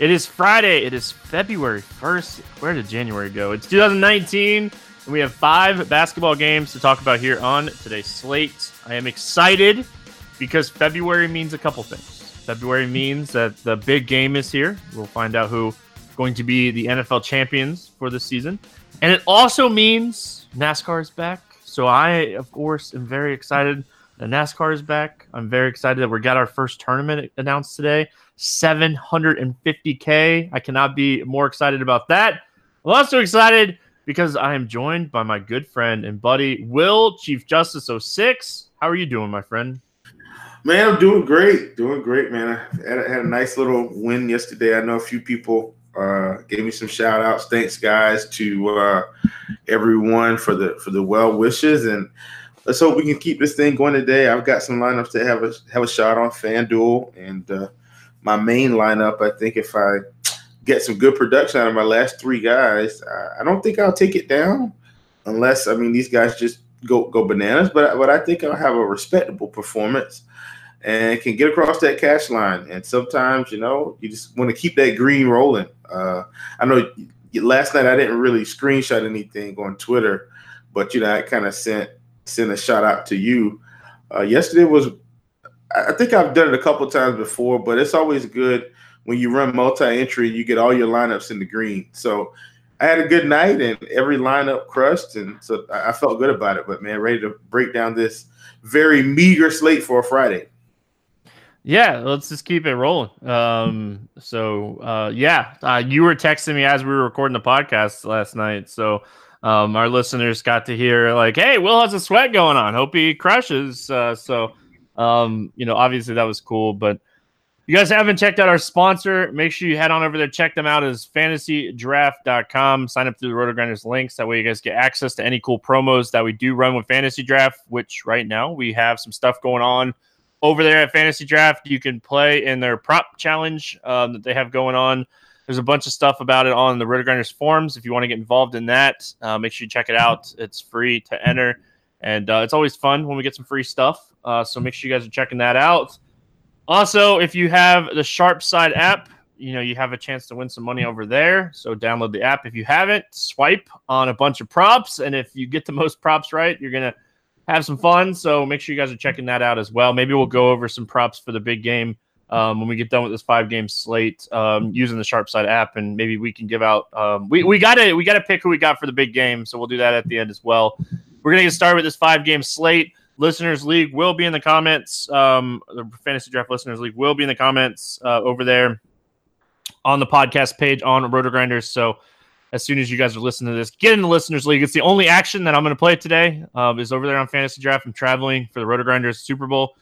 It is Friday. It is February 1st. Where did January go? It's 2019, and we have five basketball games to talk about here on today's slate. I am excited because February means a couple things. February means that the big game is here. We'll find out who going to be the NFL champions for this season. And it also means NASCAR is back. So I, of course, am very excited that NASCAR is back. I'm very excited that we got our first tournament announced today. 750K. I cannot be more excited about that. I'm also excited because I am joined by my good friend and buddy, Will Chief Justice 06. How are you doing, my friend? Man, I'm doing great. Doing great, man. I had a, had a nice little win yesterday. I know a few people uh, gave me some shout outs. Thanks, guys, to uh, everyone for the for the well wishes and let's hope we can keep this thing going today. I've got some lineups to have a have a shot on FanDuel and uh, my main lineup. I think if I get some good production out of my last three guys, I don't think I'll take it down unless I mean these guys just go go bananas. But but I think I'll have a respectable performance and can get across that cash line. And sometimes you know you just want to keep that green rolling. Uh, I know last night I didn't really screenshot anything on Twitter, but you know I kind of sent sent a shout out to you. Uh, yesterday was I think I've done it a couple times before, but it's always good when you run multi-entry. and You get all your lineups in the green. So I had a good night, and every lineup crushed, and so I felt good about it. But man, ready to break down this very meager slate for a Friday. Yeah, let's just keep it rolling. Um, so uh, yeah, uh, you were texting me as we were recording the podcast last night, so um, our listeners got to hear like, "Hey, Will has a sweat going on. Hope he crushes." Uh, so um, you know, obviously that was cool. But you guys haven't checked out our sponsor, make sure you head on over there, check them out as fantasydraft.com. Sign up through the RotoGrinders links. That way you guys get access to any cool promos that we do run with Fantasy Draft, which right now we have some stuff going on over there at Fantasy Draft. You can play in their prop challenge um, that they have going on. There's a bunch of stuff about it on the RotoGrinders forums. If you want to get involved in that, uh, make sure you check it out. It's free to enter. And uh, it's always fun when we get some free stuff. Uh, so make sure you guys are checking that out. Also, if you have the Sharp Side app, you know you have a chance to win some money over there. So download the app if you haven't. Swipe on a bunch of props, and if you get the most props right, you're gonna have some fun. So make sure you guys are checking that out as well. Maybe we'll go over some props for the big game um, when we get done with this five game slate um, using the Sharp Side app, and maybe we can give out. Um, we we got to we got to pick who we got for the big game, so we'll do that at the end as well. We're gonna get started with this five game slate. Listeners League will be in the comments. Um, the Fantasy Draft Listeners League will be in the comments uh, over there on the podcast page on Roto Grinders. So as soon as you guys are listening to this, get in the Listeners League. It's the only action that I'm going to play today. Uh, is over there on Fantasy Draft. I'm traveling for the Roto Grinders Super Bowl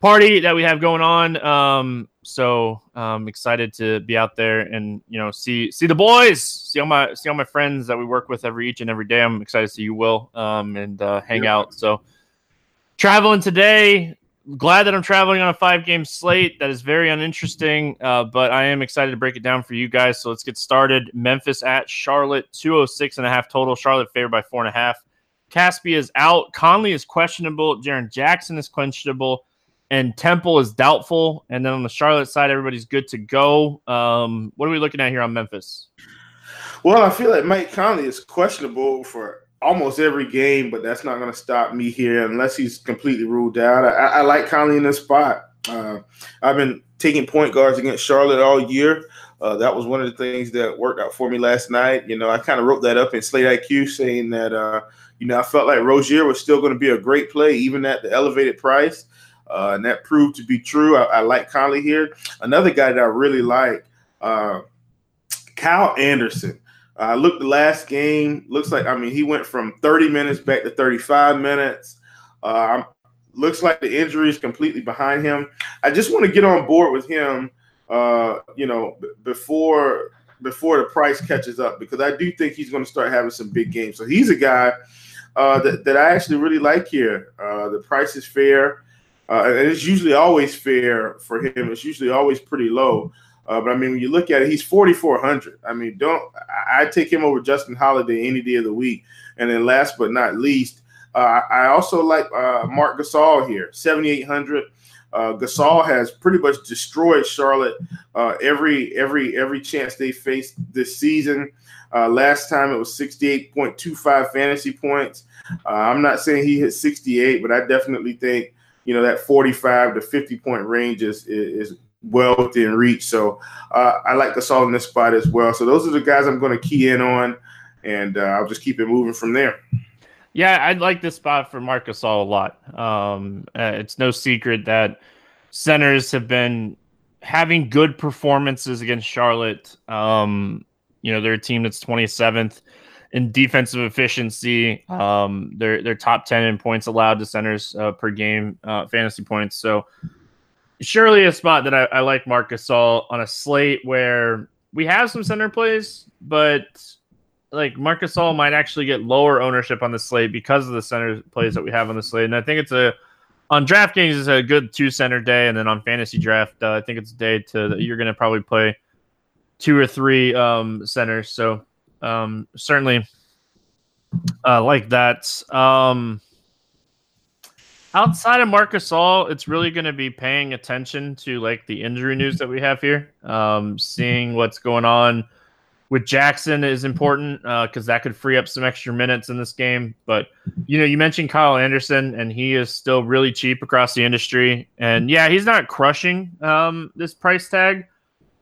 party that we have going on. Um, so I'm um, excited to be out there and you know see see the boys, see all my see all my friends that we work with every each and every day. I'm excited to see you, Will, um, and uh, hang yeah. out. So traveling today. Glad that I'm traveling on a five game slate. That is very uninteresting, uh, but I am excited to break it down for you guys. So let's get started. Memphis at Charlotte, 206 and a half total. Charlotte favored by four and a half. Casspi is out. Conley is questionable. Jaren Jackson is questionable and Temple is doubtful. And then on the Charlotte side, everybody's good to go. Um, what are we looking at here on Memphis? Well, I feel like Mike Conley is questionable for almost every game, but that's not going to stop me here unless he's completely ruled out. I, I like Conley in this spot. Uh, I've been taking point guards against Charlotte all year. Uh, that was one of the things that worked out for me last night. You know, I kind of wrote that up in Slate IQ saying that, uh, you know, I felt like Rozier was still going to be a great play, even at the elevated price. Uh, and that proved to be true. I, I, like Conley here. Another guy that I really like, uh, Kyle Anderson. I uh, looked the last game. Looks like I mean he went from 30 minutes back to 35 minutes. Uh, looks like the injury is completely behind him. I just want to get on board with him. Uh, you know, b- before before the price catches up because I do think he's going to start having some big games. So he's a guy uh, that, that I actually really like here. Uh, the price is fair, uh, and it's usually always fair for him. It's usually always pretty low. Uh, but I mean, when you look at it, he's 4,400. I mean, don't I, take him over Justin Holiday any day of the week. And then last but not least, uh, I also like uh, Marc Gasol here, 7,800. Uh, Gasol has pretty much destroyed Charlotte uh, every every every chance they faced this season. Uh, last time it was 68.25 fantasy points. Uh, I'm not saying he hit 68, but I definitely think you know that 45 to 50 point range is is, well within reach. So uh, I like the Gasol in this spot as well. So those are the guys I'm going to key in on, and uh, I'll just keep it moving from there. Yeah, I'd like this spot for Marc Gasol a lot. Um, uh, it's no secret that centers have been having good performances against Charlotte. Um, you know, they're a team that's 27th in defensive efficiency. Um, they're they're top 10 in points allowed to centers uh, per game, uh, fantasy points. So surely a spot that I, I like Marc Gasol on a slate where we have some center plays, but like Marc Gasol might actually get lower ownership on the slate because of the center plays that we have on the slate. And I think it's a on DraftKings is a good two center day, and then on fantasy draft, uh, I think it's a day to you're going to probably play two or three um, centers. So um, certainly uh, like that. Um, outside of Marc Gasol, it's really going to be paying attention to like the injury news that we have here, um, seeing what's going on with Jackson is important because uh, that could free up some extra minutes in this game. But you know, you mentioned Kyle Anderson, and he is still really cheap across the industry. And yeah, he's not crushing um, this price tag,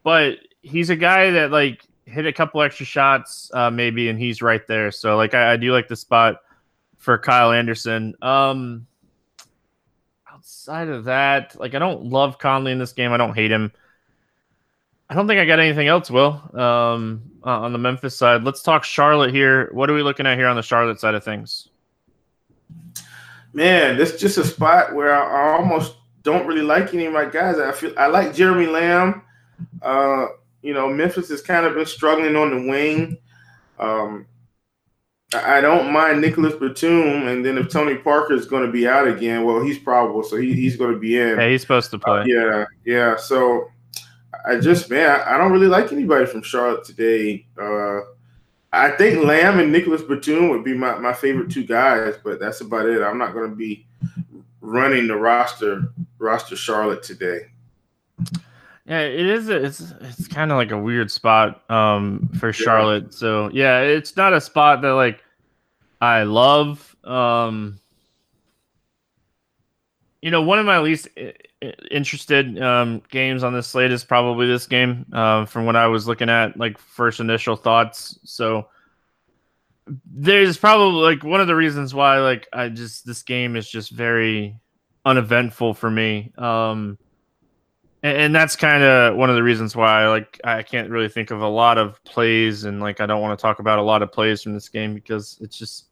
but he's a guy that like hit a couple extra shots uh, maybe, and he's right there. So like, I, I do like the spot for Kyle Anderson. Um, outside of that, like I don't love Conley in this game. I don't hate him. I don't think I got anything else, Will, um, uh, on the Memphis side. Let's talk Charlotte here. What are we looking at here on the Charlotte side of things? Man, this just a spot where I, I, almost don't really like any of my guys. I feel I like Jeremy Lamb. Uh, you know, Memphis has kind of been struggling on the wing. Um, I don't mind Nicholas Batum, and then if Tony Parker is going to be out again, well, he's probable, so he, he's going to be in. Yeah, he's supposed to play. Uh, yeah, yeah. So I just man, I don't really like anybody from Charlotte today. Uh, I think Lamb and Nicholas Batum would be my, my favorite two guys, but that's about it. I'm not going to be running the roster roster Charlotte today. Yeah, it is. A, it's it's kind of like a weird spot um, for Charlotte. Yeah. So yeah, it's not a spot that like I love. Um, you know, one of my least interested um, games on this slate is probably this game uh, from what I was looking at, like first initial thoughts. So there's probably like one of the reasons why like I just this game is just very uneventful for me. Um, and, that's kind of one of the reasons why like I can't really think of a lot of plays and like I don't want to talk about a lot of plays from this game because it's just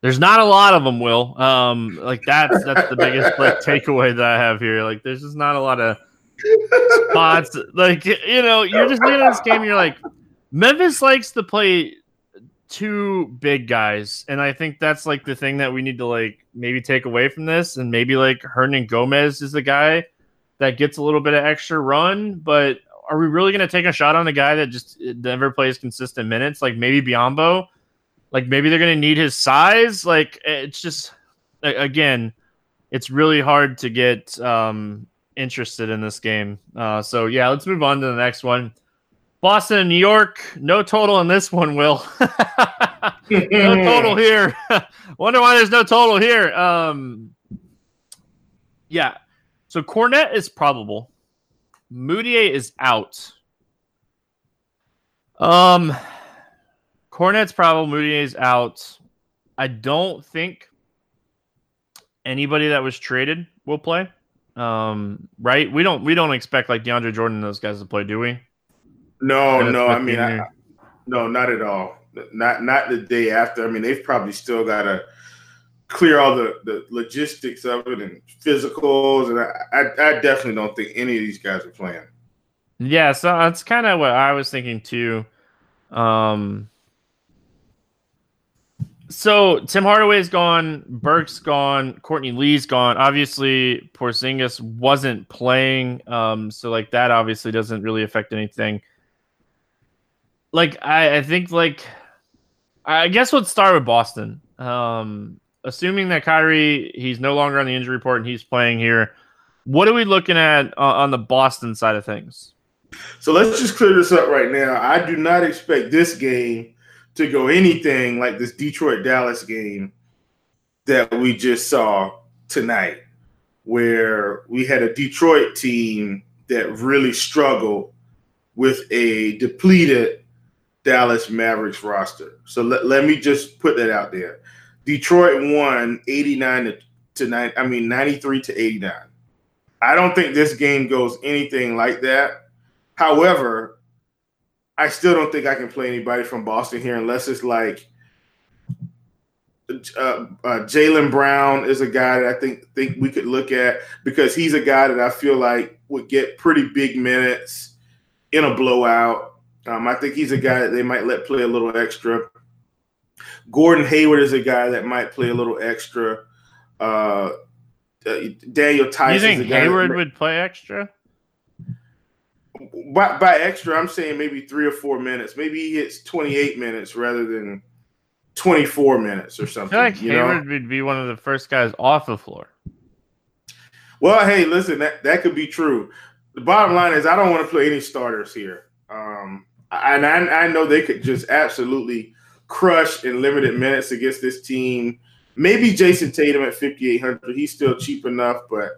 there's not a lot of them, Will. Um, like that's that's the biggest like takeaway that I have here. Like there's just not a lot of spots. Like you know, you're just looking at this game, you're like, Memphis likes to play two big guys, and I think that's like the thing that we need to like maybe take away from this, and maybe like Hernangomez is the guy that gets a little bit of extra run, but are we really going to take a shot on a guy that just never plays consistent minutes? Like maybe Biyombo like maybe they're going to need his size. Like it's just again, it's really hard to get um, interested in this game. Uh, so yeah, let's move on to the next one. Boston and New York, no total in this one, Will. no total here. Wonder why there's no total here. Um, yeah. So Kornet is probable. Mudiay is out. Um, Kornet's probably is out. I don't think anybody that was traded will play. Um, right? We don't we don't expect like DeAndre Jordan and those guys to play, do we? No, no. I mean, I, no, not at all. Not not the day after. I mean, they've probably still got to clear all the, the logistics of it and physicals, and I, I, I definitely don't think any of these guys are playing. Yeah, so that's kind of what I was thinking too. Um, so Tim Hardaway's gone, Burke's gone, Courtney Lee's gone. Obviously, Porzingis wasn't playing, um, so like that obviously doesn't really affect anything. Like I, I think like I guess let's start with Boston. Um, assuming that Kyrie he's no longer on the injury report and he's playing here, what are we looking at uh, on the Boston side of things? So let's just clear this up right now. I do not expect this game to go anything like this Detroit Dallas game that we just saw tonight, where we had a Detroit team that really struggled with a depleted Dallas Mavericks roster. So let, let me just put that out there. Detroit won 89 to, to 9, I mean 93 to 89. I don't think this game goes anything like that. However, I still don't think I can play anybody from Boston here unless it's like uh, uh, Jaylen Brown is a guy that I think think we could look at because he's a guy that I feel like would get pretty big minutes in a blowout. Um, I think he's a guy that they might let play a little extra. Gordon Hayward is a guy that might play a little extra. Uh, Daniel Theis. You think Hayward that, would play extra? By, by extra, I'm saying maybe three or four minutes. Maybe he hits 28 minutes rather than 24 minutes or something. I feel like Hayward know? would be one of the first guys off the floor. Well, hey, listen, that, that could be true. The bottom line is I don't want to play any starters here. Um, and I, I know they could just absolutely crush in limited minutes against this team. Maybe Jayson Tatum at 5,800. He's still cheap enough, but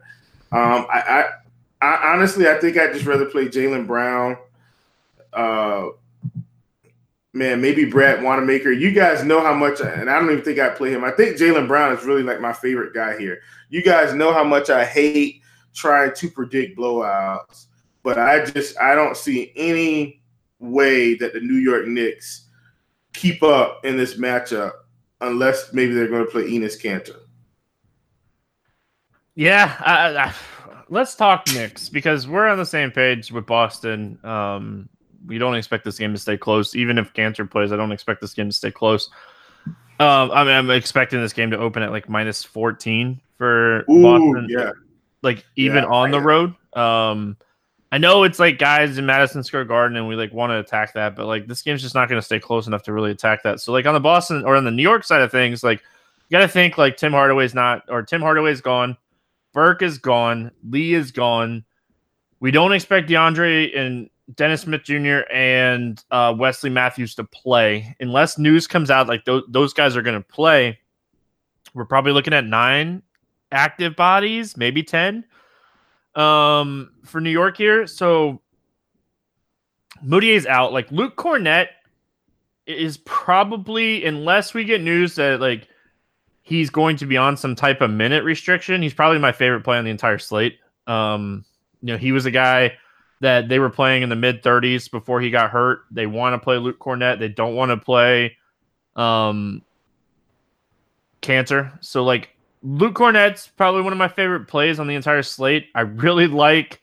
um, I, I, I, honestly, I think I'd just rather play Jaylen Brown. Uh, man, maybe Brad Wanamaker. You guys know how much, and I don't even think I play him. I think Jaylen Brown is really like my favorite guy here. You guys know how much I hate trying to predict blowouts, but I just I don't see any way that the New York Knicks keep up in this matchup unless maybe they're going to play Enes Kanter. Yeah, I, I, let's talk Knicks because we're on the same page with Boston. Um, we don't expect this game to stay close, even if Kanter plays. I don't expect this game to stay close. Um, I mean, I'm expecting this game to open at like minus 14 for Ooh, Boston. Yeah, like even yeah, on the road. Um, I know it's like guys in Madison Square Garden and we like want to attack that, but like this game's just not going to stay close enough to really attack that. So like on the Boston or on the New York side of things, like you got to think like Tim Hardaway's not or Tim Hardaway's gone, Burke is gone, Lee is gone. We don't expect DeAndre and Dennis Smith Jr. and uh, Wesley Matthews to play unless news comes out like th- those guys are going to play. We're probably looking at nine active bodies, maybe ten um, for New York here. So Mudiay's out. Like Luke Kornet is probably, unless we get news that like he's going to be on some type of minute restriction, he's probably my favorite play on the entire slate. Um, you know, he was a guy that they were playing in the mid 30s before he got hurt. They want to play Luke Kornet. They don't want to play um Kanter. So like Luke Kornet's probably one of my favorite plays on the entire slate. I really like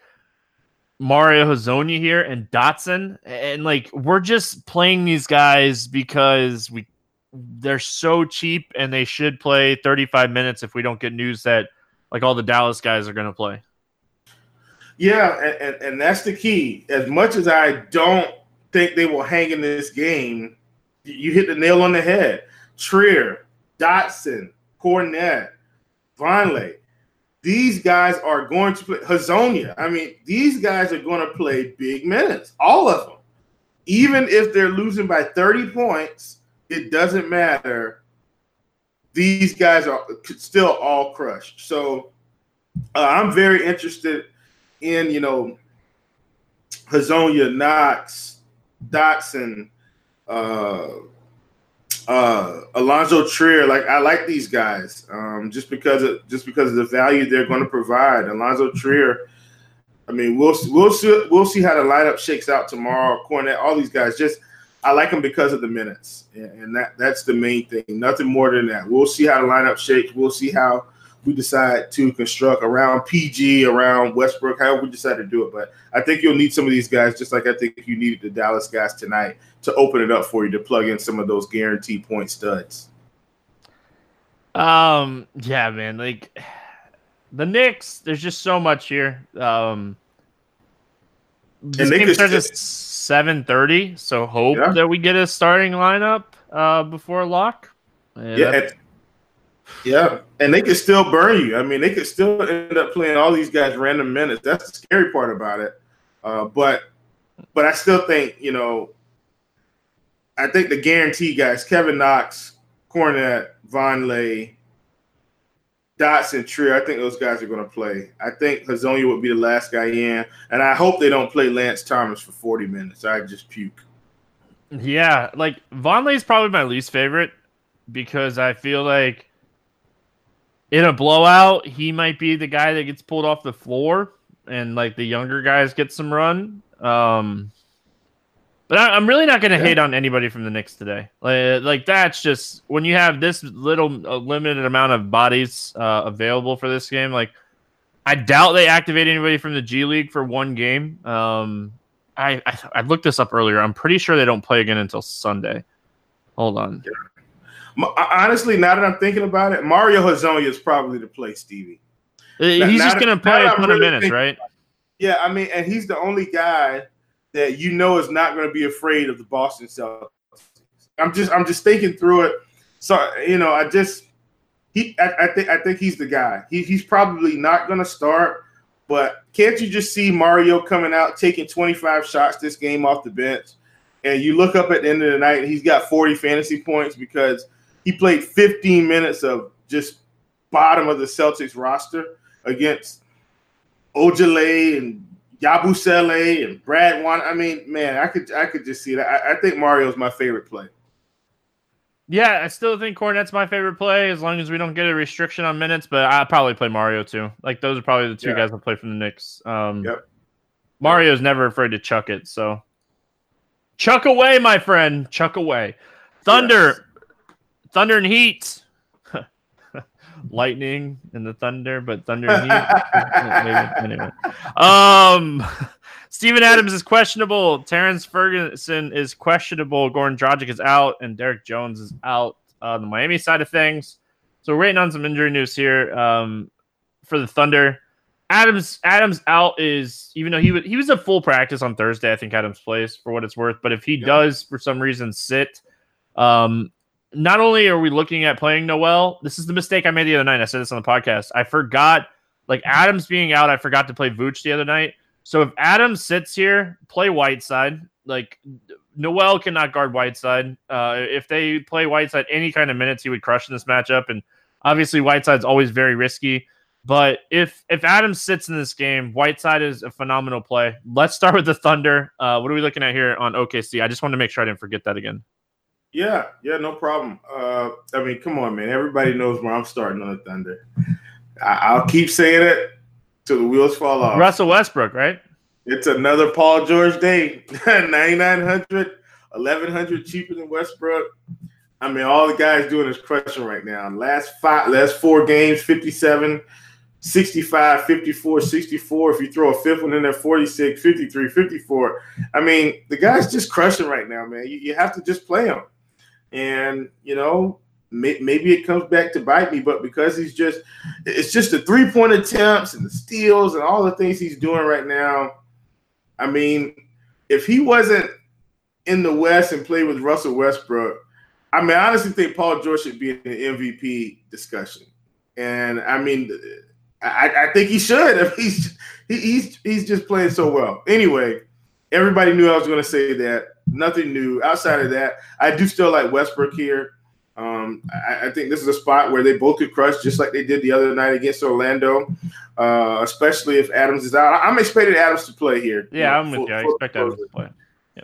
Mario Hezonja here and Dotson. And like we're just playing these guys because we they're so cheap and they should play 35 minutes if we don't get news that like all the Dallas guys are going to play. Yeah, and, and, and that's the key. As much as I don't think they will hang in this game, you hit the nail on the head. Trier, Dotson, Kornet, Vonleh. These guys are going to play Hezonja. I mean, these guys are going to play big minutes, all of them. Even if they're losing by 30 points, it doesn't matter. These guys are still all crushed. So uh, I'm very interested in, you know, Hezonja, Knox, Dotson, uh, uh Alonzo Trier, like I like these guys, um, just because of just because of the value they're going to provide. Alonzo Trier, I mean, we'll we'll see we'll see how the lineup shakes out tomorrow. Kornet, all these guys, just I like them because of the minutes, and that that's the main thing. Nothing more than that. We'll see how the lineup shakes. We'll see how we decide to construct around PG, around Westbrook, however we decide to do it. But I think you'll need some of these guys, just like I think you needed the Dallas guys tonight to open it up for you to plug in some of those guaranteed point studs. Um, yeah, man, like the Knicks, there's just so much here. Um, this game starts at seven thirty, so hope yeah. that we get a starting lineup uh, before lock. Yeah, yeah, and, yeah, and they could still burn you. I mean, they could still end up playing all these guys random minutes. That's the scary part about it. Uh, but, but I still think you know, I think the guarantee guys, Kevin Knox, Kornet, Vonleh, Dotson, Trier, I think those guys are going to play. I think Hezonja would be the last guy in, and I hope they don't play Lance Thomas for 40 minutes. I just puke. Yeah, like Vonleh is probably my least favorite because I feel like in a blowout, he might be the guy that gets pulled off the floor, and like the younger guys get some run. Um, but I, am really not going to yeah. hate on anybody from the Knicks today. Like, like that's just when you have this little limited amount of bodies uh, available for this game. Like, I doubt they activate anybody from the G League for one game. Um, I, I, I looked this up earlier. I'm pretty sure they don't play again until Sunday. Hold on. Honestly, now that I'm thinking about it, Mario Hezonja is probably the play, Stevie. He's now, just going to play a ton really of minutes, right? Yeah, I mean, and he's the only guy that you know is not going to be afraid of the Boston Celtics. I'm just, I'm just thinking through it. So you know, I just he, I, I think, I think he's the guy. He, he's probably not going to start, but can't you just see Mario coming out taking 25 shots this game off the bench? And you look up at the end of the night, and he's got 40 fantasy points because he played 15 minutes of just bottom of the Celtics roster against Ojeleye and Yabusele and Brad Wan. I mean, man, I could I could just see that. I, I think Mario's my favorite play. Yeah, I still think Kornet's my favorite play as long as we don't get a restriction on minutes. But I'll probably play Mario too. Like those are probably the two yeah. guys that play from the Knicks. Um, yep. Mario's never afraid to chuck it. So chuck away, my friend. Chuck away. Thunder. Yes. Thunder and Heat. Lightning and the Thunder, but Thunder and Heat. anyway. Um Steven Adams is questionable. Terrence Ferguson is questionable. Goran Dragic is out, and Derrick Jones is out on the Miami side of things. So we're waiting on some injury news here um, for the Thunder. Adams Adams out is even though he was he was a full practice on Thursday. I think Adams plays for what it's worth, but if he does for some reason sit, um, not only are we looking at playing Noel, this is the mistake I made the other night. I said this on the podcast. I forgot, like Adams being out, I forgot to play Vooch the other night. So if Adams sits here, play Whiteside. Like Noel cannot guard Whiteside. Uh, if they play Whiteside any kind of minutes, he would crush in this matchup. And obviously, Whiteside's always very risky. But if if Adams sits in this game, Whiteside is a phenomenal play. Let's start with the Thunder. Uh, what are we looking at here on OKC? I just want to make sure I didn't forget that again. Yeah, yeah, no problem. Uh, I mean, come on, man. Everybody knows where I'm starting on the Thunder. I- will keep saying it till the wheels fall off. Russell Westbrook, right? It's another Paul George day. 9,900, 1,100 cheaper than Westbrook. I mean, all the guys doing is crushing right now. Last five, last four games, 57, 65, 54, 64. If you throw a fifth one in there, 46, 53, 54. I mean, the guy's just crushing right now, man. You, you have to just play him. And, you know, may, maybe it comes back to bite me, but because he's just, it's just the three point attempts and the steals and all the things he's doing right now. I mean, if he wasn't in the West and played with Russell Westbrook, I mean, I honestly think Paul George should be in the MVP discussion. And I mean, I, I think he should he's he, he's he's just playing so well. Anyway, everybody knew I was going to say that nothing new. Outside of that, I do still like Westbrook here. Um, I, I, think this is a spot where they both could crush, just like they did the other night against Orlando. Uh, especially if Adams is out. I'm expecting Adams to play here. Yeah, you know, I'm with you. I expect Adams to play.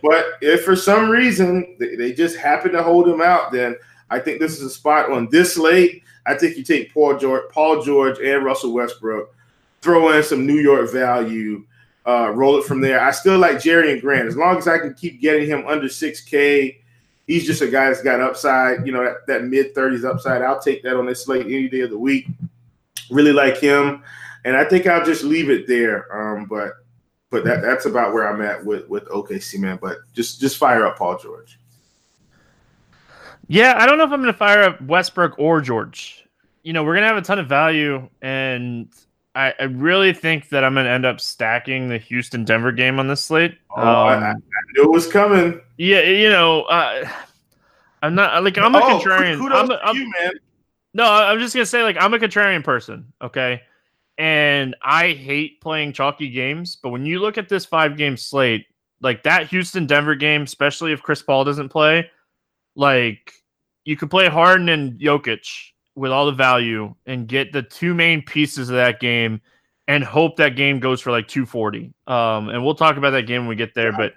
But if for some reason they, they just happen to hold him out, then I think this is a spot on this late. I think you take Paul George, Paul George, and Russell Westbrook, throw in some New York value, uh, roll it from there. I still like Jerami Grant as long as I can keep getting him under six K. He's just a guy that's got upside, you know, that, that mid thirties upside. I'll take that on this slate any day of the week. Really like him, and I think I'll just leave it there. Um, but but that that's about where I'm at with with OKC man. But just just fire up Paul George. Yeah, I don't know if I'm going to fire up Westbrook or George. You know, we're going to have a ton of value, and I, I really think that I'm going to end up stacking the Houston Denver game on this slate. Oh, um, I, I, knew it was coming. Yeah, you know, uh, I'm not like I'm a oh, contrarian. I'm, a, I'm, you, man. No, I'm just gonna say like I'm a contrarian person. Okay, and I hate playing chalky games, but when you look at this five game slate, like that Houston Denver game, especially if Chris Paul doesn't play, like you could play Harden and Jokic with all the value and get the two main pieces of that game and hope that game goes for like 240. Um, and we'll talk about that game when we get there, but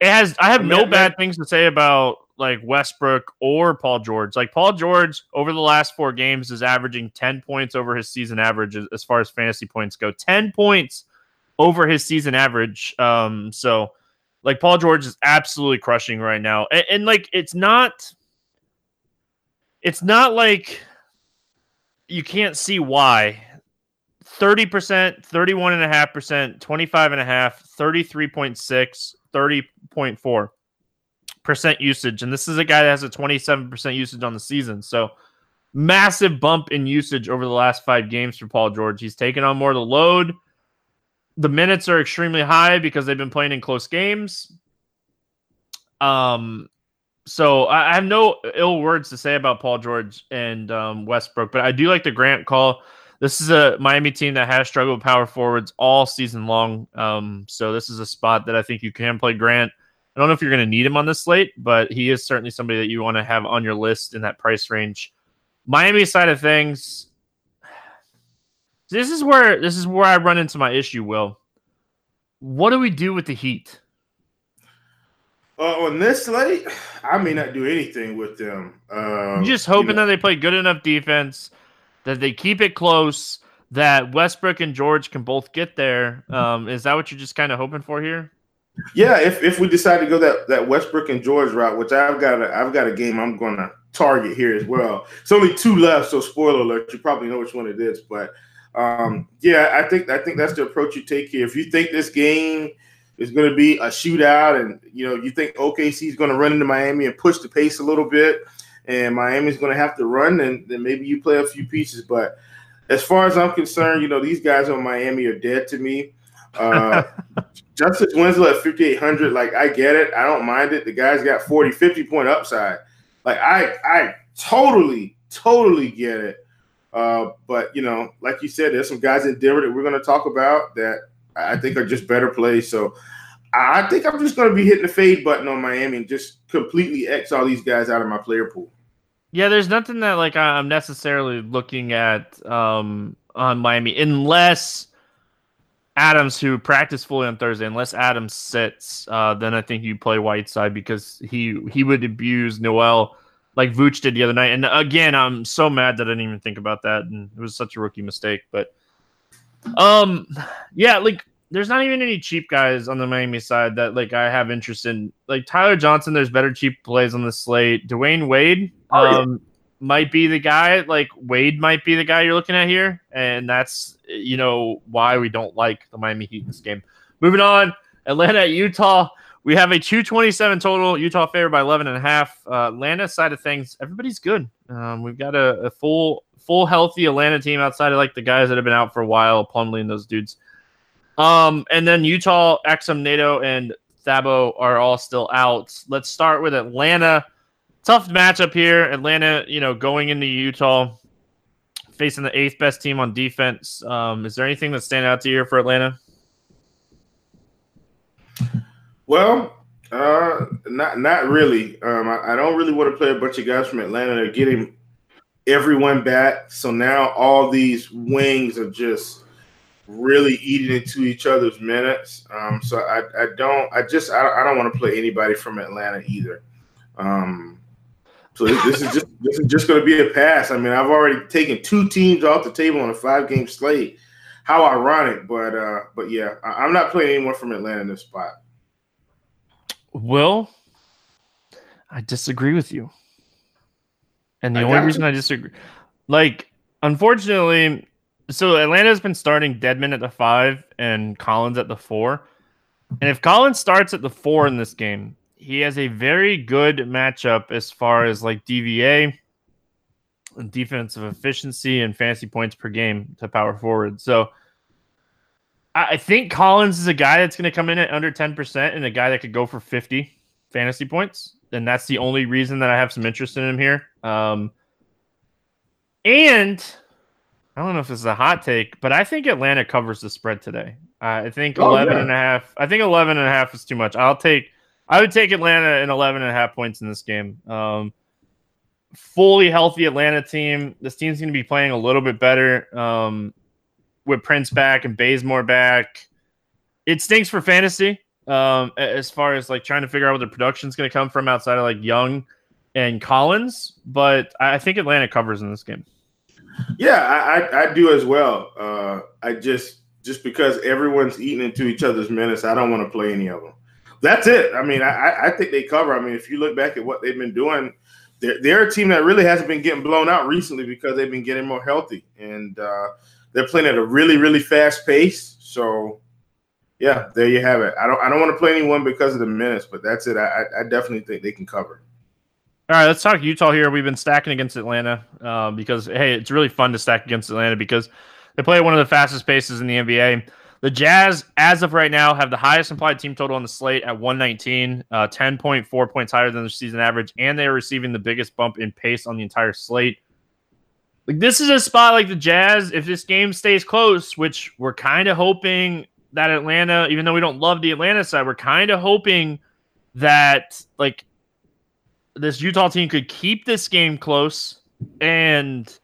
it has I have no bad things to say about like Westbrook or Paul George. Like Paul George over the last four games is averaging 10 points over his season average as far as fantasy points go. 10 points over his season average. Um, so like Paul George is absolutely crushing right now. And, and like it's not it's not like you can't see why 30%, 31.5%, 25.5%, 33.6, 30.4 percent usage, and this is a guy that has a 27% usage on the season. So massive bump in usage over the last five games for Paul George. He's taken on more of the load. The minutes are extremely high because they've been playing in close games. Um, so I have no ill words to say about Paul George and um, Westbrook, but I do like the Grant call. This is a Miami team that has struggled with power forwards all season long. Um, so this is a spot that I think you can play Grant. I don't know if you're going to need him on this slate, but he is certainly somebody that you want to have on your list in that price range. Miami side of things, this is where this is where I run into my issue. Will, what do we do with the Heat? Uh, on this slate, I may not do anything with them. Um, just hoping you know. that they play good enough defense, that they keep it close, that Westbrook and George can both get there. Um, is that what you're just kind of hoping for here? Yeah, if, if we decide to go that, that Westbrook and George route, which I've got a I've got a game I'm gonna target here as well. It's only two left, so spoiler alert, you probably know which one it is. But um, yeah, I think I think that's the approach you take here. If you think this game is going to be a shootout, and you know you think OKC is going to run into Miami and push the pace a little bit, and Miami's going to have to run, and then maybe you play a few pieces. But as far as I'm concerned, you know these guys on Miami are dead to me. Uh, Justice Winslow at 5,800, like I get it. I don't mind it. The guy's got 40, 50 point upside. Like I, I totally, totally get it. Uh, but you know, like you said, there's some guys in Denver that we're going to talk about that I think are just better plays. So I think I'm just going to be hitting the fade button on Miami and just completely X all these guys out of my player pool. Yeah, there's nothing that like I'm necessarily looking at um, on Miami unless Adams, who practiced fully on Thursday, unless Adams sits, uh, then I think you play Whiteside because he he would abuse Noel like Vooch did the other night. And again, I'm so mad that I didn't even think about that, and it was such a rookie mistake. But um, yeah, like there's not even any cheap guys on the Miami side that like I have interest in. Like Tyler Johnson, there's better cheap plays on the slate. Dwyane Wade, oh, um, yeah. might be the guy. Like Wade might be the guy you're looking at here, and that's you know why we don't like the Miami Heat in this game. Moving on, Atlanta Utah. We have a 227 total. Utah favored by 11 and a half. Uh, Atlanta side of things, everybody's good. Um, we've got a, a, full, full healthy Atlanta team outside of like the guys that have been out for a while, Plumlee and those dudes. Um, and then Utah, Exum, Neto, and Thabo are all still out. Let's start with Atlanta. Tough matchup here. Atlanta, you know, going into Utah, facing the eighth best team on defense. Um, is there anything that stand out to you for Atlanta? Well, uh, not not really. Um, I, I, don't really want to play a bunch of guys from Atlanta. They're getting everyone back, so now all these wings are just really eating into each other's minutes. Um, so I, I don't I just I, I don't want to play anybody from Atlanta either. Um, so this, this is just this is just going to be a pass. I mean, I've already taken two teams off the table on a five game slate. How ironic, but uh, but yeah, I, am not playing anyone from Atlanta in this spot. Well, I disagree with you, and the I only reason you. I disagree, like, unfortunately, so Atlanta's been starting Dedmon at the five and Collins at the four. And if Collins starts at the four in this game, he has a very good matchup as far as like DVA, defensive efficiency, and fantasy points per game to power forward. So I think Collins is a guy that's going to come in at under 10% and a guy that could go for 50 fantasy points. And that's the only reason that I have some interest in him here. Um, and I don't know if this is a hot take, but I think Atlanta covers the spread today. I think oh, 11 yeah. and a half. I think 11 and a half is too much. I'll take, I would take Atlanta in 11 and a half points in this game. Um, fully healthy Atlanta team. This team's going to be playing a little bit better um, with Prince back and Bazemore back. It stinks for fantasy um, as far as like trying to figure out where the production's going to come from outside of like Young and Collins, but I think Atlanta covers in this game. Yeah, I, I, I do as well. Uh, I just just because everyone's eating into each other's minutes, I don't want to play any of them. That's it. I mean, I, I think they cover. I mean, if you look back at what they've been doing, they're, they're a team that really hasn't been getting blown out recently because they've been getting more healthy and uh, they're playing at a really really fast pace. So, yeah, there you have it. I don't I don't want to play anyone because of the minutes, but that's it. I, I definitely think they can cover. All right, let's talk Utah here. We've been stacking against Atlanta uh, because hey, it's really fun to stack against Atlanta because they play one of the fastest paces in the NBA. The Jazz, as of right now, have the highest implied team total on the slate at 119, uh, 10.4 points higher than the season average, and they are receiving the biggest bump in pace on the entire slate. Like this is a spot like the Jazz. If this game stays close, which we're kind of hoping that Atlanta, even though we don't love the Atlanta side, we're kind of hoping that like this Utah team could keep this game close, and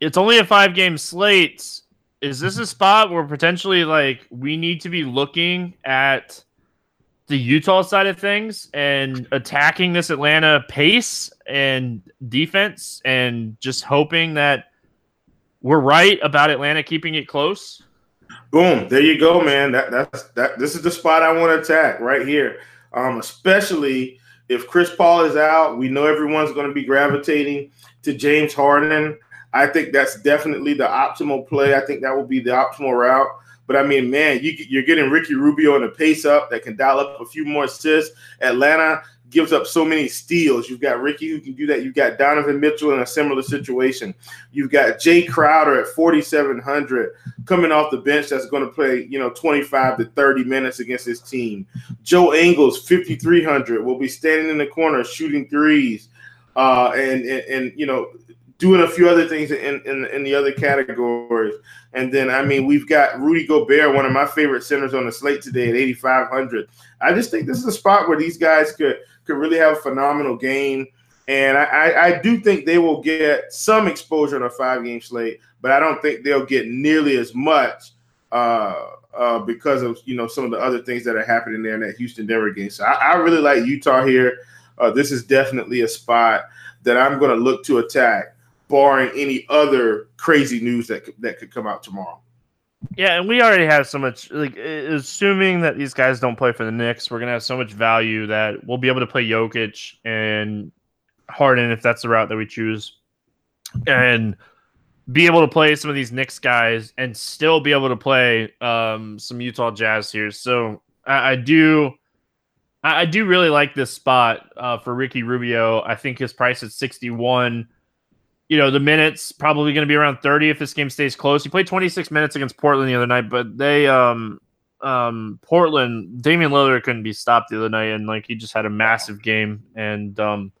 it's only a five game slate. Is this a spot where potentially like we need to be looking at the Utah side of things and attacking this Atlanta pace and defense and just hoping that we're right about Atlanta keeping it close? Boom! There you go, man. That that's that. This is the spot I want to attack right here. Um, especially if Chris Paul is out, we know everyone's going to be gravitating to James Harden. I think that's definitely the optimal play. I think that will be the optimal route. But I mean, man, you, you're getting Ricky Rubio in a pace up that can dial up a few more assists. Atlanta gives up so many steals. You've got Ricky who can do that. You've got Donovan Mitchell in a similar situation. You've got Jae Crowder at 4,700 coming off the bench that's going to play, you know, 25 to 30 minutes against his team. Joe Ingles, 5,300, will be standing in the corner shooting threes. Uh, and, and, and, you know, doing a few other things in, in, in the other categories. And then, I mean, we've got Rudy Gobert, one of my favorite centers on the slate today at 8,500. I just think this is a spot where these guys could could really have a phenomenal game. And I, I, I do think they will get some exposure on a five game slate, but I don't think they'll get nearly as much uh, uh, because of you know some of the other things that are happening there in that Houston Denver game. So I, I really like Utah here. Uh, this is definitely a spot that I'm going to look to attack barring any other crazy news that could, that could come out tomorrow. Yeah, and we already have so much. Like, assuming that these guys don't play for the Knicks, we're gonna have so much value that we'll be able to play Jokic and Harden if that's the route that we choose, and be able to play some of these Knicks guys and still be able to play um, some Utah Jazz here. So I, I do. I, do really like this spot uh, for Ricky Rubio. I think his price is 61 you know, the minutes probably going to be around 30 if this game stays close. He played 26 minutes against Portland the other night, but they, um, um, Portland, Damian Lillard couldn't be stopped the other night, and like he just had a massive game. And, um,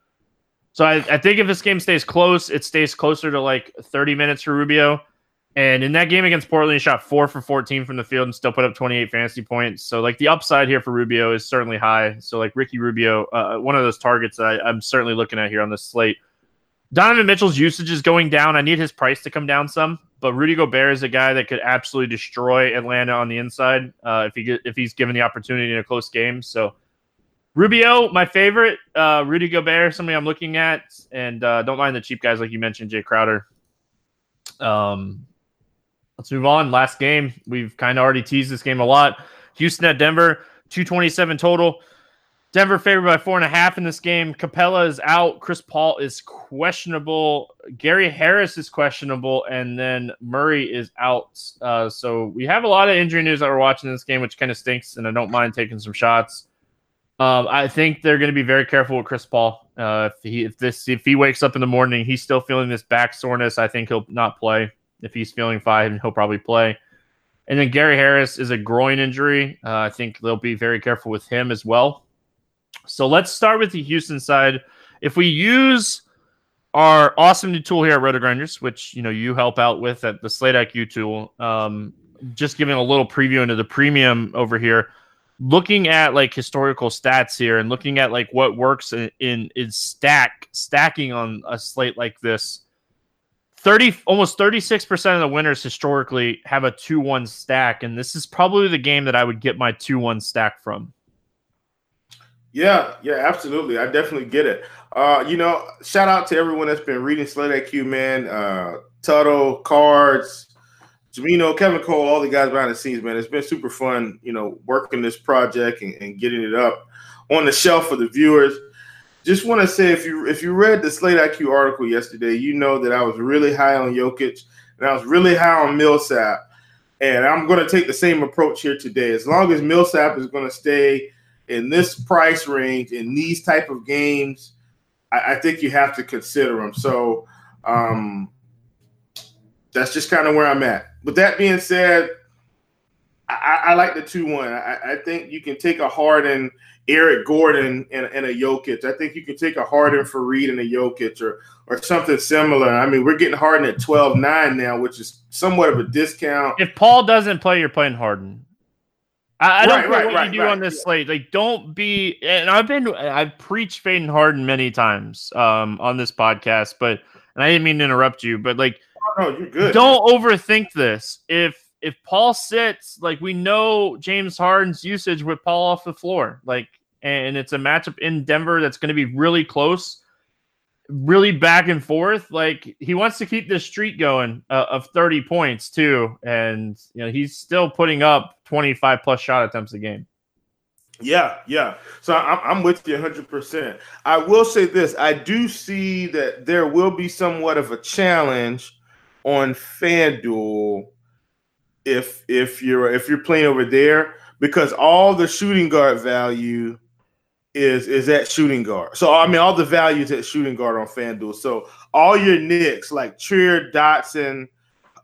so I, I think if this game stays close, it stays closer to like 30 minutes for Rubio. And in that game against Portland, he shot four for 14 from the field and still put up 28 fantasy points. So, like, the upside here for Rubio is certainly high. So, like, Ricky Rubio, uh, one of those targets that I, I'm certainly looking at here on this slate. Donovan Mitchell's usage is going down. I need his price to come down some, but Rudy Gobert is a guy that could absolutely destroy Atlanta on the inside uh, if he get, if he's given the opportunity in a close game. So Rubio, my favorite. Uh, Rudy Gobert, somebody I'm looking at, and uh, don't mind the cheap guys like you mentioned, Jae Crowder. Um, let's move on. Last game, we've kind of already teased this game a lot. Houston at Denver, 227 total. Denver favored by four and a half in this game. Capela is out. Chris Paul is questionable. Gary Harris is questionable, and then Murray is out. Uh, so we have a lot of injury news that we're watching this game, which kind of stinks. And I don't mind taking some shots. Um, I think they're going to be very careful with Chris Paul. Uh, if he if this if he wakes up in the morning, he's still feeling this back soreness. I think he'll not play. If he's feeling fine, he'll probably play. And then Gary Harris is a groin injury. Uh, I think they'll be very careful with him as well. So let's start with the Houston side. If we use our awesome new tool here at RotoGrinders, which you know you help out with at the Slate IQ tool, um, just giving a little preview into the premium over here. Looking at like historical stats here and looking at like what works in in, in stack stacking on a slate like this 30 almost 36% of the winners historically have a 2-1 stack and this is probably the game that I would get my 2-1 stack from. Yeah, yeah, absolutely. I definitely get it. Uh, you know, shout out to everyone that's been reading Slate IQ, man. Uh, Tuttle, Cards, Jamino, Kevin Cole, all the guys behind the scenes, man. It's been super fun, you know, working this project and, and getting it up on the shelf for the viewers just want to say if you if you read the Slate IQ article yesterday, you know that I was really high on Jokic and I was really high on Millsap. And I'm going to take the same approach here today. As long as Millsap is going to stay in this price range in these type of games, I, I think you have to consider them. So um, that's just kind of where I'm at. With that being said, I, I like the two one. I, I, think you can take a Harden – Eric Gordon and, and, a Jokic. I think you can take a Harden Faried and a Jokic or or something similar. I mean, we're getting Harden at 12-9 now, which is somewhat of a discount. If Paul doesn't play, you're playing Harden. I, I don't care right, what right, you do on this slate. Like, don't be. And I've been, I've preached Fading Harden many times um, on this podcast, but and I didn't mean to interrupt you, but like, oh, no, you're good. Don't overthink this. If if Paul sits, like we know James Harden's usage with Paul off the floor, like, and it's a matchup in Denver that's going to be really close, really back and forth. Like he wants to keep this streak going uh, of 30 points too, and you know he's still putting up 25 plus shot attempts a game. Yeah, yeah. So I'm, I'm with you 100%. I will say this I do see that there will be somewhat of a challenge on FanDuel if if you're if you're playing over there because all the shooting guard value is is at shooting guard. So I mean all the values at shooting guard on FanDuel. So all your Knicks like Trier, Dotson,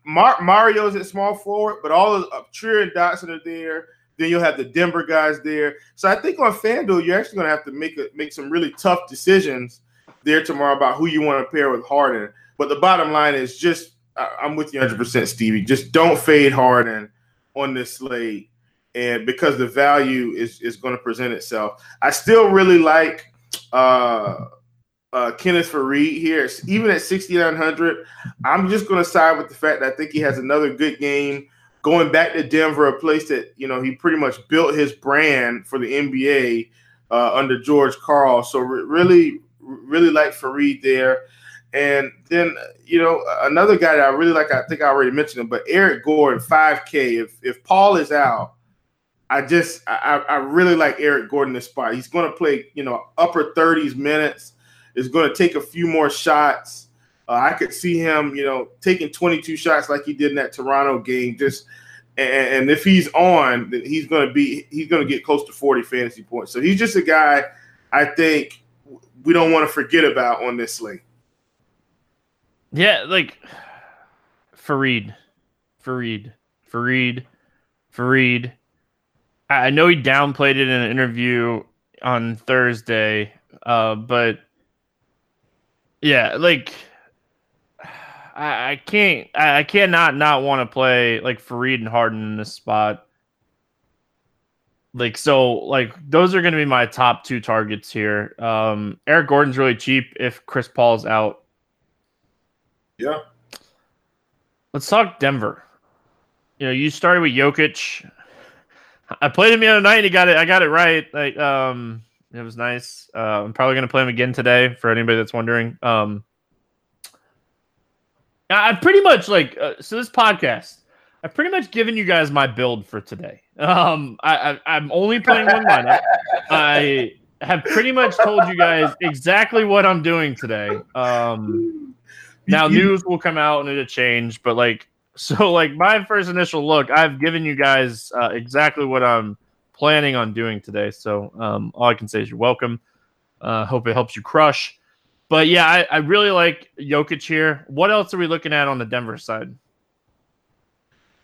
Mar- Mario's at small forward, but all of uh, Trier and Dotson are there. Then you'll have the Denver guys there. So I think on FanDuel you're actually going to have to make a, make some really tough decisions there tomorrow about who you want to pair with Harden. But the bottom line is just I, am with you 100, percent Stevie. Just don't fade Harden on this slate, and because the value is is going to present itself. I still really like uh, uh, Kenneth Faried here, even at 6,900. I'm just going to side with the fact that I think he has another good game. Going back to Denver, a place that you know he pretty much built his brand for the NBA uh, under George Karl. So re- really, really like Faried there. And then, you know, another guy that I really like, I think I already mentioned him, but Eric Gordon, 5K. If if Paul is out, I just I, I really like Eric Gordon this spot. He's going to play, you know, upper 30s minutes. Is going to take a few more shots. Uh, I could see him, you know, taking 22 shots like he did in that Toronto game. Just and, and if he's on, then he's going to be he's going to get close to 40 fantasy points. So he's just a guy I think we don't want to forget about on this slate. Yeah, like Faried, Faried, Faried, Faried. I know he downplayed it in an interview on Thursday, uh, but yeah, like I, I can't, I, I cannot not want to play like Faried and Harden in this spot. Like so, like those are going to be my top two targets here. Um, Eric Gordon's really cheap if Chris Paul's out. Yeah. Let's talk Denver. You know, you started with Jokic. I played him the other night. And he got it. I got it right. Like, um, it was nice. Uh, I'm probably gonna play him again today. For anybody that's wondering, um, I pretty much like uh, so. This podcast, I've pretty much given you guys my build for today. Um, I, I am only playing one lineup. I have pretty much told you guys exactly what I'm doing today. Um, now news will come out and it'll change, but like so, like my first initial look, I've given you guys uh, exactly what I'm planning on doing today. So um, all I can say is you're welcome. Uh, hope it helps you crush. But yeah, I, I really like Jokic here. What else are we looking at on the Denver side?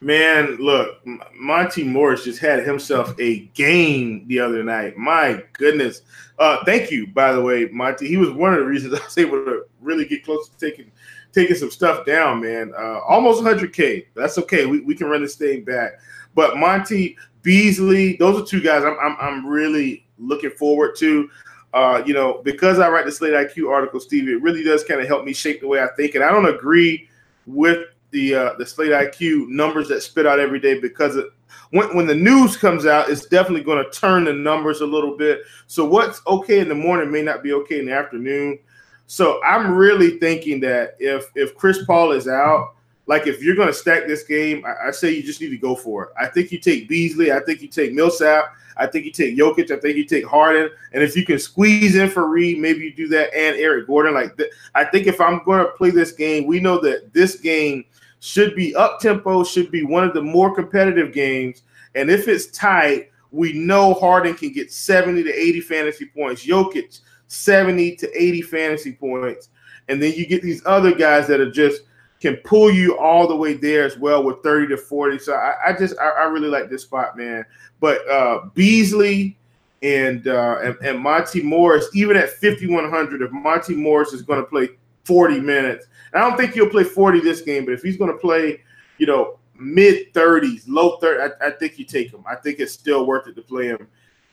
Man, look, Monte Morris just had himself a game the other night. My goodness. Uh, thank you, by the way, Monte. He was one of the reasons I was able to really get close to taking taking some stuff down, man. Uh, almost 100K. That's okay. We, we can run this thing back. But Monte Beasley, those are two guys I'm, I'm, I'm really looking forward to. Uh, you know, because I write the Slate IQ article, Steve, it really does kind of help me shape the way I think. And I don't agree with the uh, the Slate IQ numbers that spit out every day because it, when when the news comes out, it's definitely going to turn the numbers a little bit. So what's okay in the morning may not be okay in the afternoon. So I'm really thinking that if if Chris Paul is out, like if you're going to stack this game, I, I, say you just need to go for it. I think you take Beasley. I think you take Millsap. I think you take Jokic. I think you take Harden. And if you can squeeze in Faried, maybe you do that and Eric Gordon. Like th- I think if I'm going to play this game, we know that this game should be up tempo, should be one of the more competitive games. And if it's tight, we know Harden can get 70 to 80 fantasy points. Jokic 70 to 80 fantasy points. And then you get these other guys that are just can pull you all the way there as well with 30 to 40. So I, I just I, I, really like this spot, man. But uh Beasley and uh and, and Monte Morris, even at 5100, if Monte Morris is going to play 40 minutes, I don't think he'll play 40 this game, but if he's going to play, you know, mid 30s, low 30, I, I think you take him. I think it's still worth it to play him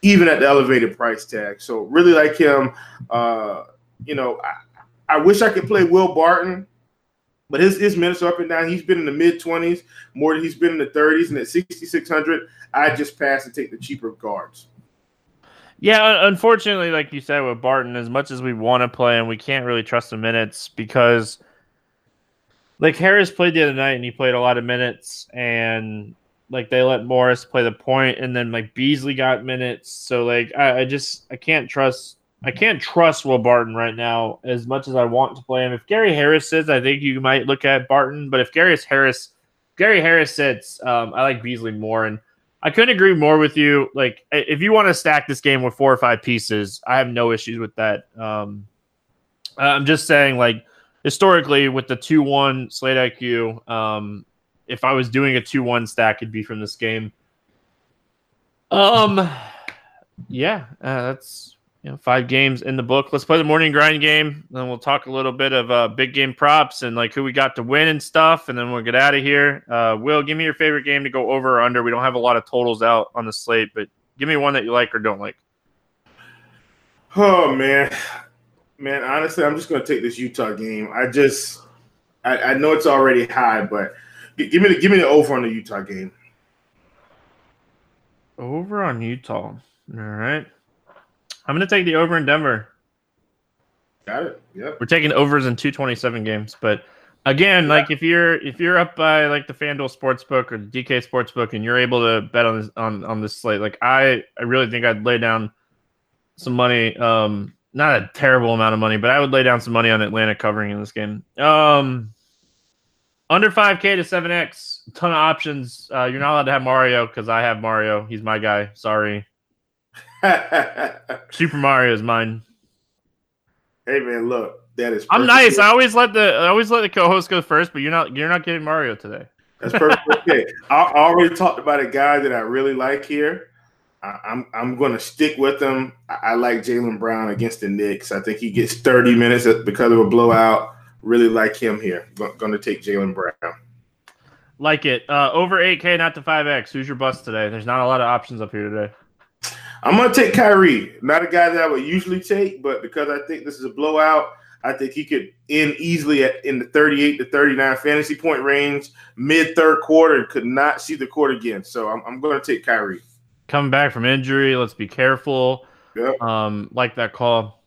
even at the elevated price tag. So really like him. Uh, you know, I, I wish I could play Will Barton, but his, his minutes are up and down. He's been in the mid 20s more than he's been in the 30s. And at 6,600, I just pass and take the cheaper guards. Yeah, unfortunately, like you said with Barton, as much as we want to play him, we can't really trust the minutes because, like Harris played the other night and he played a lot of minutes, and like they let Morris play the point, and then like Beasley got minutes. So like I, I just I can't trust I can't trust Will Barton right now as much as I want to play him. If Gary Harris sits, I think you might look at Barton. But if Gary Harris Gary Harris sits, um, I like Beasley more. And I couldn't agree more with you. Like if you want to stack this game with four or five pieces, I have no issues with that. Um, I'm just saying like historically with the two one slate IQ, um, if I was doing a two one stack, it'd be from this game. Um, yeah, uh, that's you know five games in the book. Let's play the morning grind game, then we'll talk a little bit of uh, big game props and like who we got to win and stuff, and then we'll get out of here. Uh, Will, give me your favorite game to go over or under. We don't have a lot of totals out on the slate, but give me one that you like or don't like. Oh man, man. Honestly, I'm just gonna take this Utah game. I just, I, I know it's already high, but Give me the give me the over on the Utah game. Over on Utah. All right. I'm gonna take the over in Denver. Got it. Yep. We're taking overs in 227 games, but again, yeah. like if you're if you're up by like the FanDuel Sportsbook or the DK Sportsbook and you're able to bet on this on on this slate, like I I really think I'd lay down some money. Um, not a terrible amount of money, but I would lay down some money on Atlanta covering in this game. Um, under 5K to 7X, ton of options. Uh, you're not allowed to have Mario because I have Mario. He's my guy. Sorry. Super Mario is mine. Hey man, look, that is. I'm nice. I always let the I always let the co-host go first, but you're not you're not getting Mario today. That's perfect. okay, I already talked about a guy that I really like here. I, I'm I'm going to stick with him. I, I like Jaylen Brown against the Knicks. I think he gets 30 minutes because of a blowout. Really like him here. Going to take Jaylen Brown. Like it. Uh, over 8K, not to 5X. Who's your bust today? There's not a lot of options up here today. I'm going to take Kyrie. Not a guy that I would usually take, but because I think this is a blowout, I think he could end easily at in the 38 to 39 fantasy point range mid third quarter and could not see the court again. So I'm, I'm going to take Kyrie. Coming back from injury, let's be careful. Yep. Um, like that call.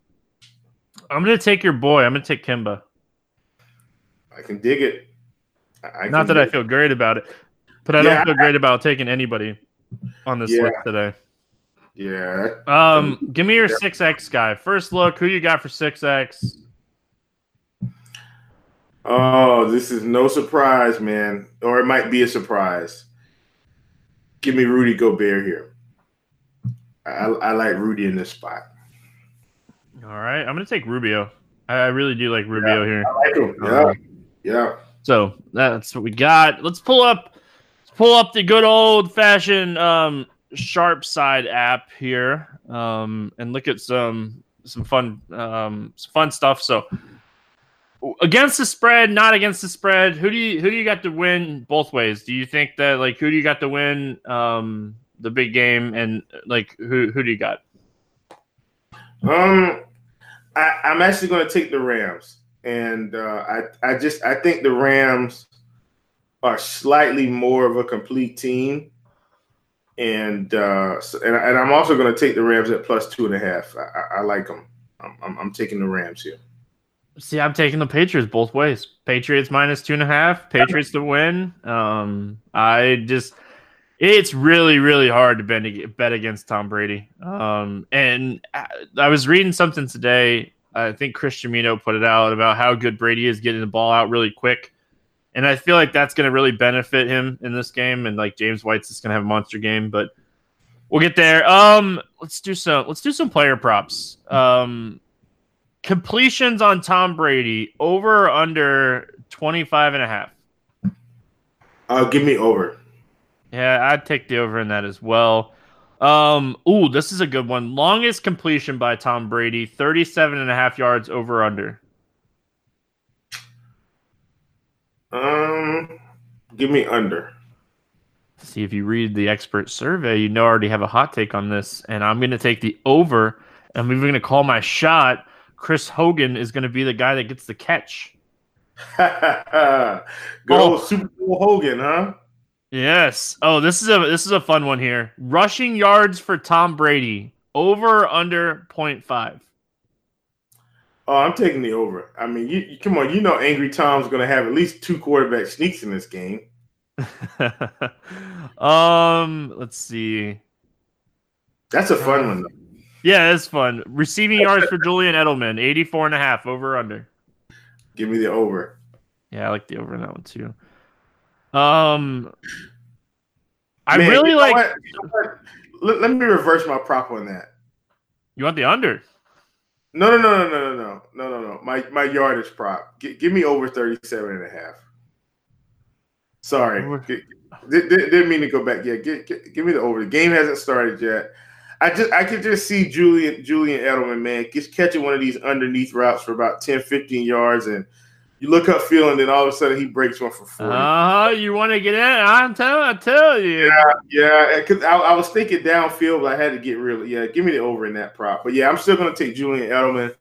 I'm going to take your boy. I'm going to take Kemba. I can dig it. I Not that I feel great about it, but I yeah, don't feel great about taking anybody on this yeah. list today. Yeah. Um, give me your six X guy. First look, who you got for six X? Oh, this is no surprise, man. Or it might be a surprise. Give me Rudy Gobert here. I, I like Rudy in this spot. All right, I'm gonna take Rubio. I really do like Rubio yeah, here. I like him. Yeah, um, yeah. So that's what we got. Let's pull up, let's pull up the good old fashioned um, Sharp Side app here, um, and look at some some fun um, some fun stuff. So against the spread, not against the spread. Who do you who do you got to win both ways? Do you think that like who do you got to win um, the big game, and like who who do you got? Um, I, I'm actually going to take the Rams, and uh, I I just I think the Rams are slightly more of a complete team, and uh, and, and I'm also going to take the Rams at plus two and a half. I, I like them. I'm, I'm, I'm taking the Rams here. See, I'm taking the Patriots both ways. Patriots minus two and a half. Patriots to win. Um, I just, it's really, really hard to bet, bet against Tom Brady. Um, and I was reading something today. I think Chris Chimino put it out about how good Brady is getting the ball out really quick. And I feel like that's going to really benefit him in this game. And like James White's just going to have a monster game, but we'll get there. Um, let's do some, let's do some player props. Um, completions on Tom Brady over or under 25 and a half? Uh, give me over. Yeah, I'd take the over in that as well. Um, ooh, this is a good one. Longest completion by Tom Brady, 37 and a half yards over under. Um, give me under. See if you read the expert survey, you know I already have a hot take on this, and I'm going to take the over. I'm even going to call my shot. Chris Hogan is going to be the guy that gets the catch. Go oh. Super Bowl Hogan, huh? Yes. Oh, this is a this is a fun one here. Rushing yards for Tom Brady over under 0.5. Oh, I'm taking the over. I mean, you, you come on, you know, Angry Tom's going to have at least two quarterback sneaks in this game. um, let's see. That's a fun one. Though. Yeah, it's fun. Receiving yards for Julian Edelman, 84 and a half over under. Give me the over. Yeah, I like the over in that one too. Um I Man, really like let, let, me reverse my prop on that. You want the under? No, no, no, no, no, no, no, no, no. My my yardage prop. G- give me over 37 and a half. Sorry. G- didn't mean to go back. Yeah, give, give me the over. The game hasn't started yet. I just I could just see Julian Julian Edelman, man, just catching one of these underneath routes for about 10, 15 yards, and you look up field, and then all of a sudden he breaks one for 40. Uh, huh. you want to get in? I'm telling, I tell you. Yeah, yeah. Because I, I, was thinking downfield, but I had to get really. Yeah, give me the over in that prop. But yeah, I'm still going to take Julian Edelman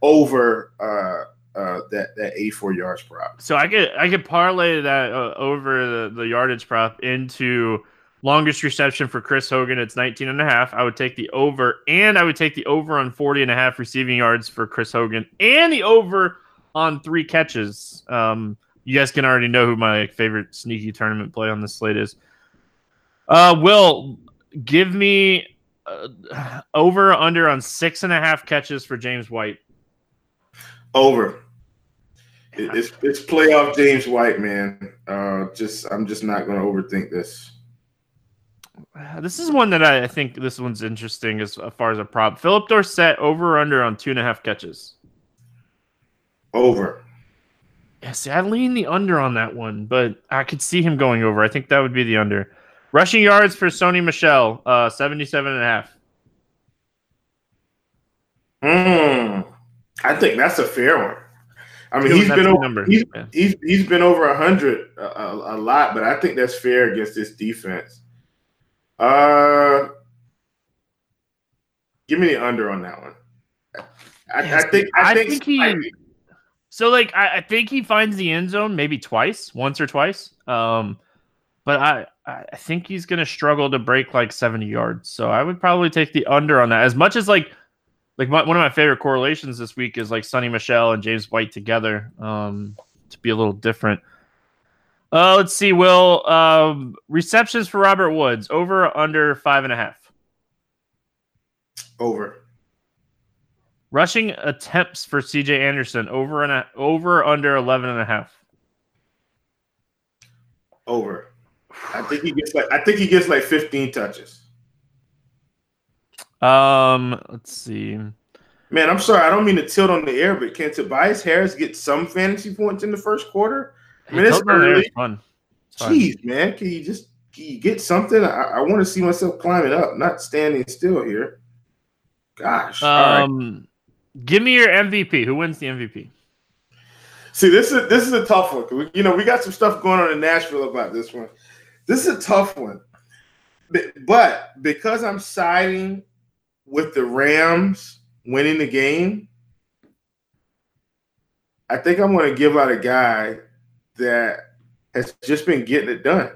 over uh, uh, that that 84 yards prop. So I could I could parlay that uh, over the, the yardage prop into Longest reception for Chris Hogan, it's 19 and a half. I would take the over, and I would take the over on 40 and a half receiving yards for Chris Hogan, and the over on three catches. Um, you guys can already know who my favorite sneaky tournament play on this slate is. Uh, Will, give me uh, over under on six and a half catches for James White. Over. It's it's playoff James White, man. Uh, just I'm just not going to overthink this. This is one that I, I think this one's interesting as far as a prop. Phillip Dorsett over or under on two and a half catches. Over. Yeah, see, I lean the under on that one, but I could see him going over. I think that would be the under. Rushing yards for Sony Michel, uh, 77 and a half. Mm, I think that's a fair one. I mean, he's been over, he's, yeah. he's, he's been over hundred a, a, a, lot, but I think that's fair against this defense. Uh, give me the under on that one. I, I think. I, I think, think, he. So like, I, I, think he finds the end zone maybe twice, once or twice. Um, but I I think he's gonna struggle to break like seventy yards. So I would probably take the under on that. As much as like, like my, one of my favorite correlations this week is like Sony Michel and James White together. Um, to be a little different. Uh, let's see, Will. Um, receptions for Robert Woods over under five and a half. Over. Rushing attempts for CJ Anderson over and a, over under 11 and a half. Over. I think he gets like I think he gets like 15 touches. Um, let's see. Man, I'm sorry, I don't mean to tilt on the air, but can Tobias Harris get some fantasy points in the first quarter? I mean, it's early. Fun. It's Jeez, fun. man, can you just can you get something? I, I want to see myself climbing up, not standing still here. Gosh. Um, give me your MVP. Who wins the MVP? See, this is this is a tough one. You know, we got some stuff going on in Nashville about this one. This is a tough one, but because I'm siding with the Rams winning the game, I think I'm going to give out a guy that has just been getting it done.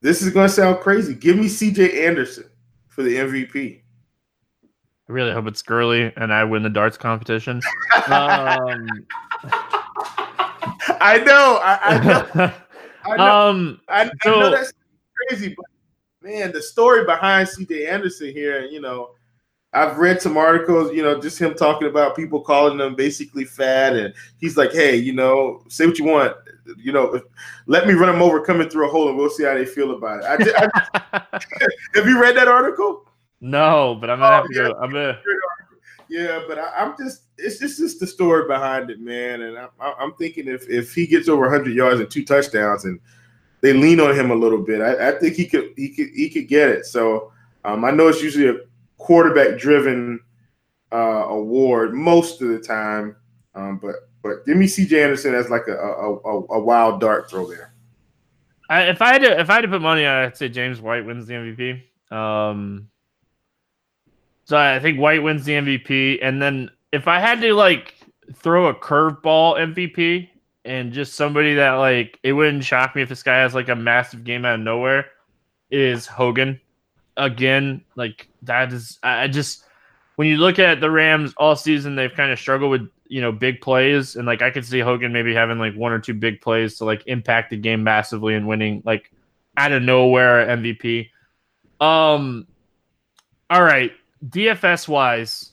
This is going to sound crazy. Give me CJ Anderson for the MVP. I really hope it's Gurley and I win the darts competition. um, I know. I, I know. I know, um, I, I know that's crazy, but man, the story behind CJ Anderson here, you know, I've read some articles, you know, just him talking about people calling him basically fat, and he's like, "Hey, you know, say what you want, you know, let me run them over coming through a hole, and we'll see how they feel about it." I, just, I have you read that article? No, but I'm gonna oh, have to yeah, go. I'm gonna. Yeah, but I, am just it's just just the story behind it, man. And I'm, I'm thinking if if he gets over 100 yards and two touchdowns, and they lean on him a little bit, I, I think he could he could he could get it. So um, I know it's usually a quarterback driven uh, award most of the time, um, but but give me C.J. Anderson as like a a, a, a wild dart throw there. I, if I had to if I had to put money on, I'd say James White wins the MVP. Um, so I think White wins the MVP, and then if I had to like throw a curveball MVP and just somebody that like it wouldn't shock me if this guy has like a massive game out of nowhere is Hogan. Again, like that is I just when you look at the Rams all season, they've kind of struggled with you know big plays, and like I could see Hogan maybe having like one or two big plays to like impact the game massively and winning like out of nowhere MVP. Um, all right, DFS wise,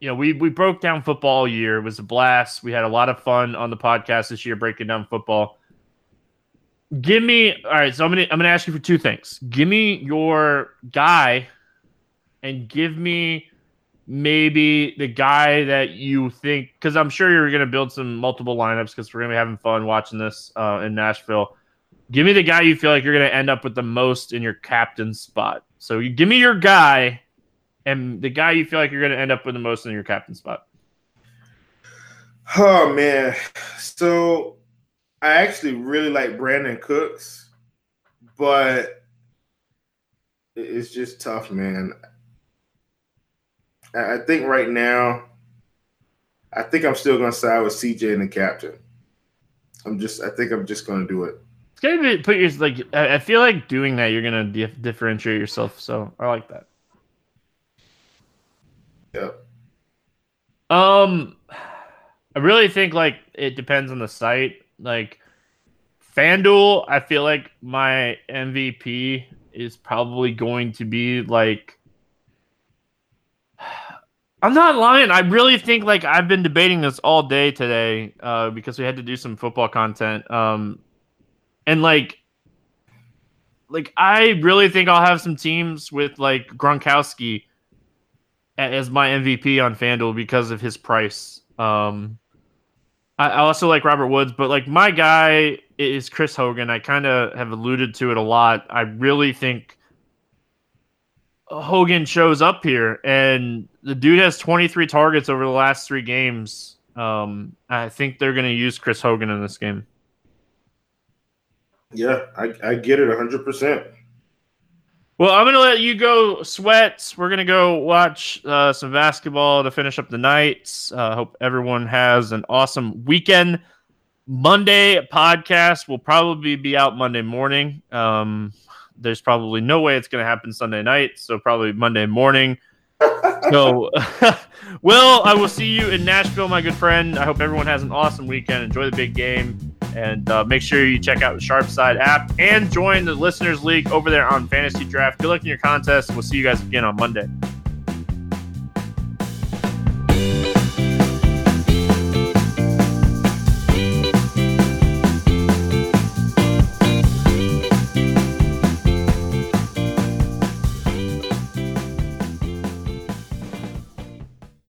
you know, we we broke down football all year. It was a blast. We had a lot of fun on the podcast this year breaking down football. Give me all right. So I'm gonna I'm gonna ask you for two things. Give me your guy, and give me maybe the guy that you think because I'm sure you're gonna build some multiple lineups because we're gonna be having fun watching this uh, in Nashville. Give me the guy you feel like you're gonna end up with the most in your captain spot. So you give me your guy and the guy you feel like you're going to end up with the most in your captain spot? Oh man, so I actually really like Brandin Cooks, but it's just tough, man. I think right now, I think I'm still going to side with CJ and the captain. I'm just, I think I'm just going to do it. It's going to be put your like. I feel like doing that, you're going to differentiate yourself. So I like that. Yep. Um, I really think like it depends on the site. Like FanDuel, I feel like my MVP is probably going to be like. I'm not lying. I really think like I've been debating this all day today uh, because we had to do some football content. Um, and like, like I really think I'll have some teams with like Gronkowski as my MVP on FanDuel because of his price. Um, I, also like Robert Woods, but like my guy is Chris Hogan. I kind of have alluded to it a lot. I really think Hogan shows up here, and the dude has 23 targets over the last three games. Um, I think they're going to use Chris Hogan in this game. Yeah, I, I get it 100%. Well, I'm gonna let you go, sweats. We're gonna go watch uh, some basketball to finish up the night. Uh, hope everyone has an awesome weekend. Monday podcast will probably be out Monday morning. Um, there's probably no way it's gonna happen Sunday night, so probably Monday morning. so, Will, I will see you in Nashville, my good friend. I hope everyone has an awesome weekend. Enjoy the big game And uh, make sure you check out the Sharpside app and join the Listeners League over there on Fantasy Draft. Good luck in your contest. We'll see you guys again on Monday.